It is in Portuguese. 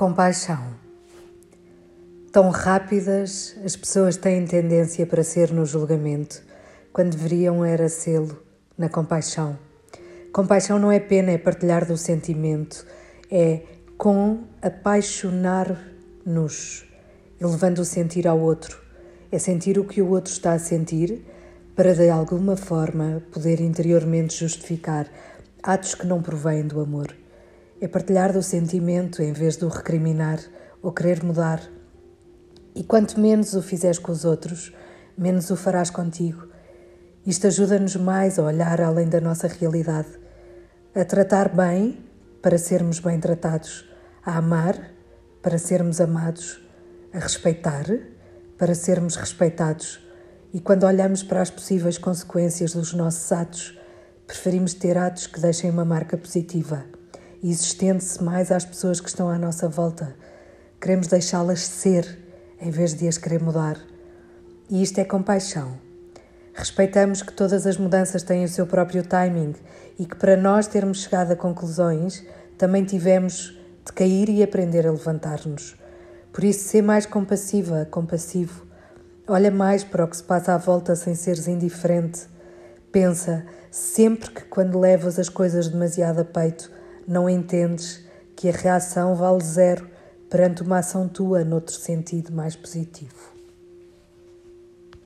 Compaixão. Tão rápidas as pessoas têm tendência para ser no julgamento, quando deveriam era sê-lo na compaixão. Compaixão não é pena, é partilhar do sentimento, é com apaixonar-nos, elevando o sentir ao outro. É sentir o que o outro está a sentir para de alguma forma poder interiormente justificar atos que não provêm do amor. É partilhar do sentimento em vez de o recriminar ou querer mudar. E quanto menos o fizeres com os outros, menos o farás contigo. Isto ajuda-nos mais a olhar além da nossa realidade, a tratar bem para sermos bem tratados, a amar para sermos amados, a respeitar para sermos respeitados. E quando olhamos para as possíveis consequências dos nossos atos, preferimos ter atos que deixem uma marca positiva e isso estende-se mais às pessoas que estão à nossa volta. Queremos deixá-las ser em vez de as querer mudar. E isto é compaixão. Respeitamos que todas as mudanças têm o seu próprio timing e que para nós termos chegado a conclusões também tivemos de cair e aprender a levantar-nos. Por isso, ser mais compassiva, compassivo. Olha mais para o que se passa à volta sem seres indiferente. Pensa sempre que quando levas as coisas demasiado a peito, não entendes que a reação vale zero perante uma ação tua noutro sentido mais positivo.